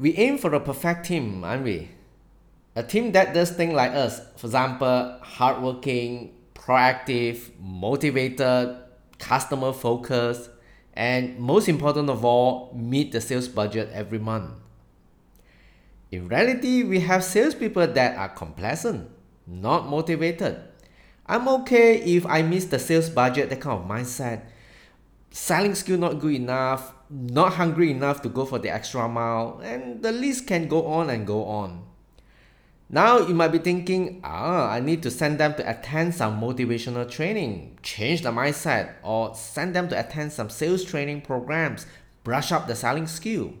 We aim for a perfect team, aren't we? A team that does things like us, for example, hardworking, proactive, motivated, customer focused, and most important of all, meet the sales budget every month. In reality, we have salespeople that are complacent, not motivated. I'm okay if I miss the sales budget, that kind of mindset. Selling skill not good enough, not hungry enough to go for the extra mile, and the list can go on and go on. Now you might be thinking, ah, I need to send them to attend some motivational training, change the mindset, or send them to attend some sales training programs, brush up the selling skill.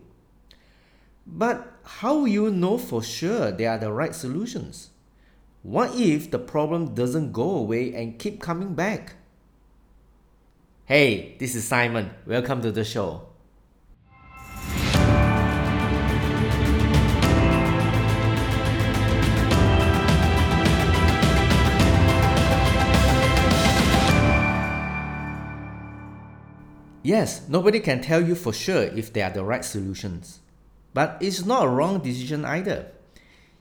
But how will you know for sure they are the right solutions? What if the problem doesn't go away and keep coming back? Hey, this is Simon. Welcome to the show. Yes, nobody can tell you for sure if they are the right solutions. But it's not a wrong decision either.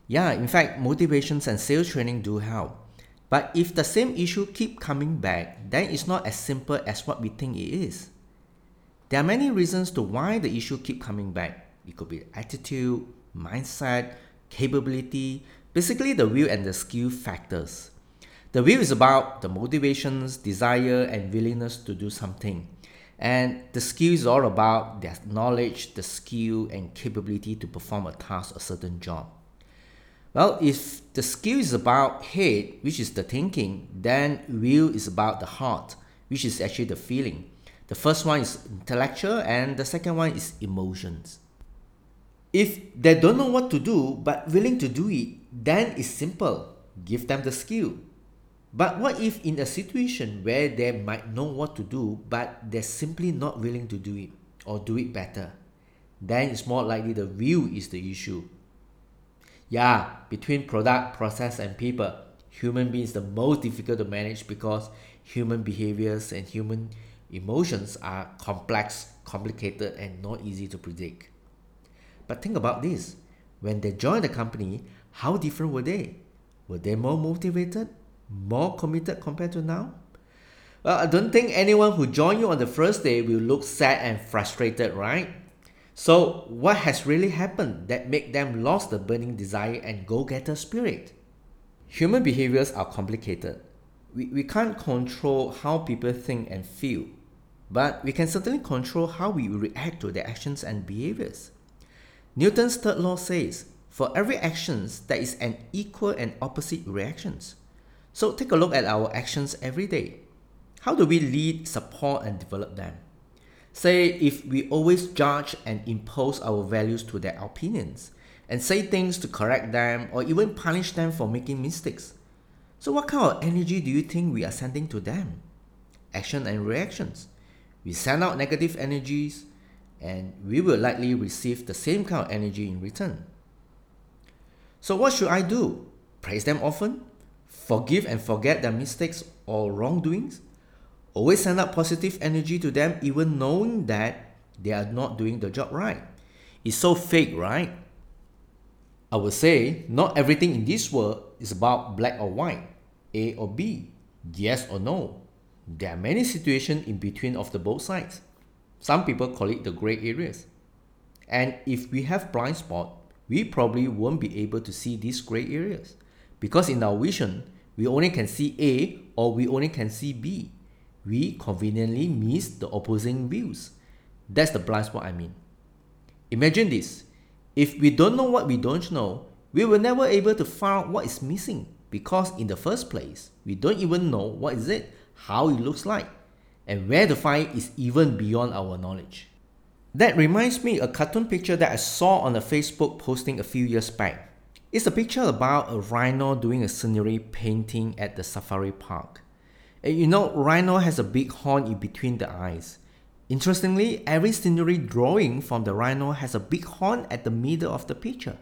Yeah, in fact, motivations and sales training do help. But if the same issue keep coming back, then it's not as simple as what we think it is. There are many reasons to why the issue keep coming back. It could be attitude, mindset, capability, basically the will and the skill factors. The will is about the motivations, desire, and willingness to do something. And the skill is all about their knowledge, the skill, and capability to perform a task, a certain job. Well, if the skill is about head, which is the thinking, then will is about the heart, which is actually the feeling. The first one is intellectual, and the second one is emotions. If they don't know what to do but willing to do it, then it's simple. Give them the skill. But what if in a situation where they might know what to do, but they're simply not willing to do it or do it better? Then it's more likely the will is the issue. Yeah, between product, process, and people, human beings the most difficult to manage because human behaviors and human emotions are complex, complicated, and not easy to predict. But think about this when they joined the company, how different were they? Were they more motivated? More committed compared to now? Well, I don't think anyone who joined you on the first day will look sad and frustrated, right? So, what has really happened that made them lost the burning desire and go-getter spirit? Human behaviors are complicated. We, we can't control how people think and feel, but we can certainly control how we react to their actions and behaviors. Newton's third law says, for every actions, there is an equal and opposite reactions. So take a look at our actions every day. How do we lead, support, and develop them? Say if we always judge and impose our values to their opinions, and say things to correct them or even punish them for making mistakes. So, what kind of energy do you think we are sending to them? Action and reactions. We send out negative energies, and we will likely receive the same kind of energy in return. So, what should I do? Praise them often? Forgive and forget their mistakes or wrongdoings, always send out positive energy to them, even knowing that they are not doing the job right. It's so fake, right? I would say not everything in this world is about black or white, A or B, yes or no. There are many situations in between of the both sides. Some people call it the gray areas. And if we have blind spot, we probably won't be able to see these gray areas because in our vision, we only can see A or we only can see B. We conveniently miss the opposing views. That's the blind spot I mean. Imagine this. If we don't know what we don't know, we will never able to find out what is missing because in the first place, we don't even know what is it, how it looks like, and where to find is even beyond our knowledge. That reminds me a cartoon picture that I saw on a Facebook posting a few years back. It's a picture about a rhino doing a scenery painting at the safari park. And you know, rhino has a big horn in between the eyes. Interestingly, every scenery drawing from the rhino has a big horn at the middle of the picture.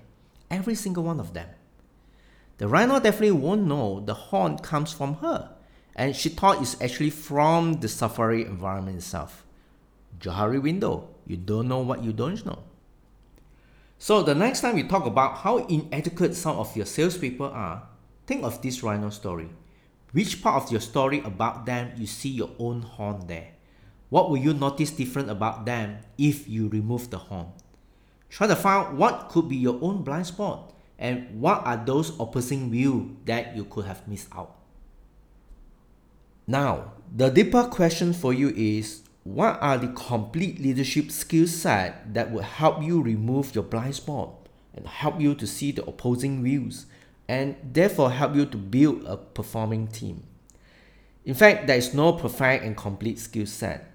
Every single one of them. The rhino definitely won't know the horn comes from her, and she thought it's actually from the safari environment itself. Johari window, you don't know what you don't know. So the next time you talk about how inadequate some of your salespeople are, think of this rhino story. Which part of your story about them you see your own horn there? What will you notice different about them if you remove the horn? Try to find what could be your own blind spot and what are those opposing views that you could have missed out. Now, the deeper question for you is what are the complete leadership skill set that will help you remove your blind spot and help you to see the opposing views and therefore help you to build a performing team. In fact, there is no perfect and complete skill set,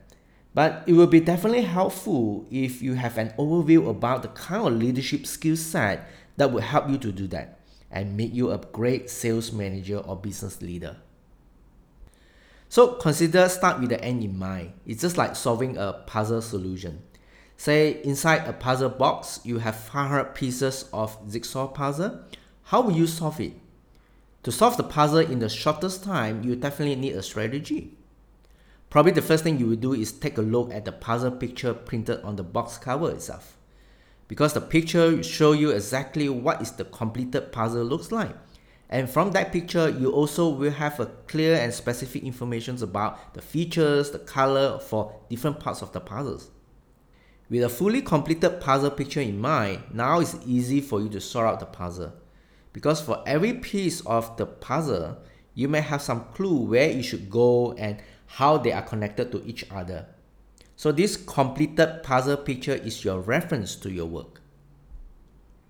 but it will be definitely helpful if you have an overview about the kind of leadership skill set that will help you to do that and make you a great sales manager or business leader. So consider start with the end in mind. It's just like solving a puzzle solution. Say inside a puzzle box, you have 500 pieces of jigsaw puzzle. How will you solve it? To solve the puzzle in the shortest time, you definitely need a strategy. Probably the first thing you will do is take a look at the puzzle picture printed on the box cover itself. Because the picture will show you exactly what is the completed puzzle looks like and from that picture, you also will have a clear and specific information about the features, the color for different parts of the puzzles. With a fully completed puzzle picture in mind, now it's easy for you to sort out the puzzle. Because for every piece of the puzzle, you may have some clue where you should go and how they are connected to each other. So this completed puzzle picture is your reference to your work.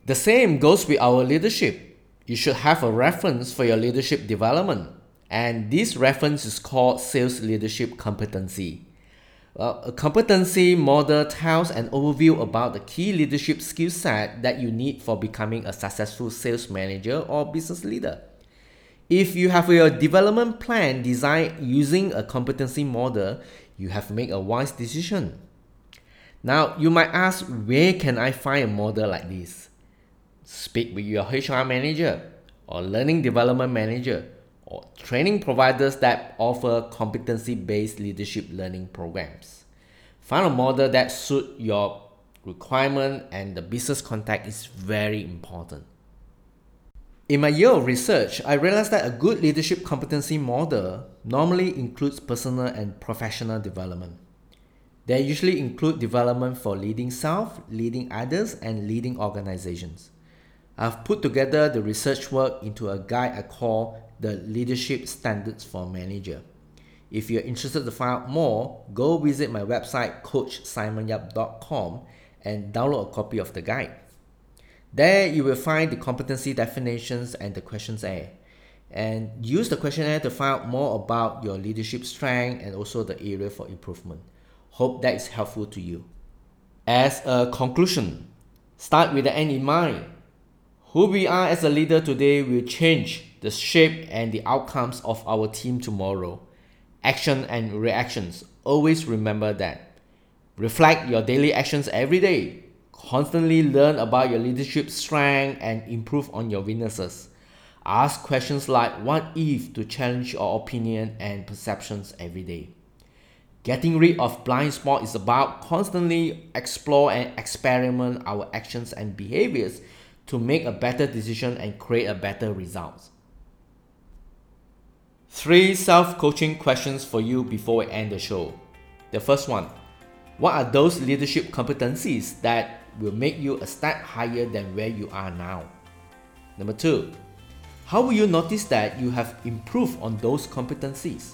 The same goes with our leadership you should have a reference for your leadership development. And this reference is called sales leadership competency. Well, a competency model tells an overview about the key leadership skill set that you need for becoming a successful sales manager or business leader. If you have your development plan designed using a competency model, you have made a wise decision. Now, you might ask, where can I find a model like this? Speak with your HR manager or learning development manager or training providers that offer competency based leadership learning programs. Find a model that suits your requirement and the business context is very important. In my year of research, I realized that a good leadership competency model normally includes personal and professional development. They usually include development for leading self, leading others, and leading organizations. I've put together the research work into a guide I call the Leadership Standards for Manager. If you're interested to find out more, go visit my website coachsimonyap.com and download a copy of the guide. There you will find the competency definitions and the questionnaire. And use the questionnaire to find out more about your leadership strength and also the area for improvement. Hope that is helpful to you. As a conclusion, start with the end in mind who we are as a leader today will change the shape and the outcomes of our team tomorrow. Action and reactions. Always remember that. Reflect your daily actions every day. Constantly learn about your leadership strength and improve on your weaknesses. Ask questions like what if to challenge your opinion and perceptions every day. Getting rid of blind spot is about constantly explore and experiment our actions and behaviors to make a better decision and create a better result. Three self coaching questions for you before we end the show. The first one What are those leadership competencies that will make you a step higher than where you are now? Number two, how will you notice that you have improved on those competencies?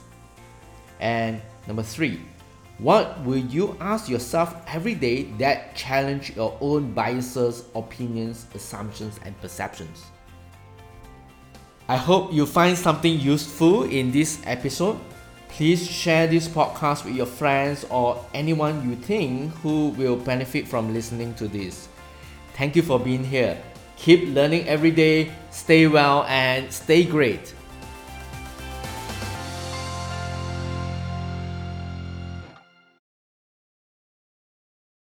And number three, what will you ask yourself every day that challenge your own biases, opinions, assumptions, and perceptions? I hope you find something useful in this episode. Please share this podcast with your friends or anyone you think who will benefit from listening to this. Thank you for being here. Keep learning every day, stay well, and stay great.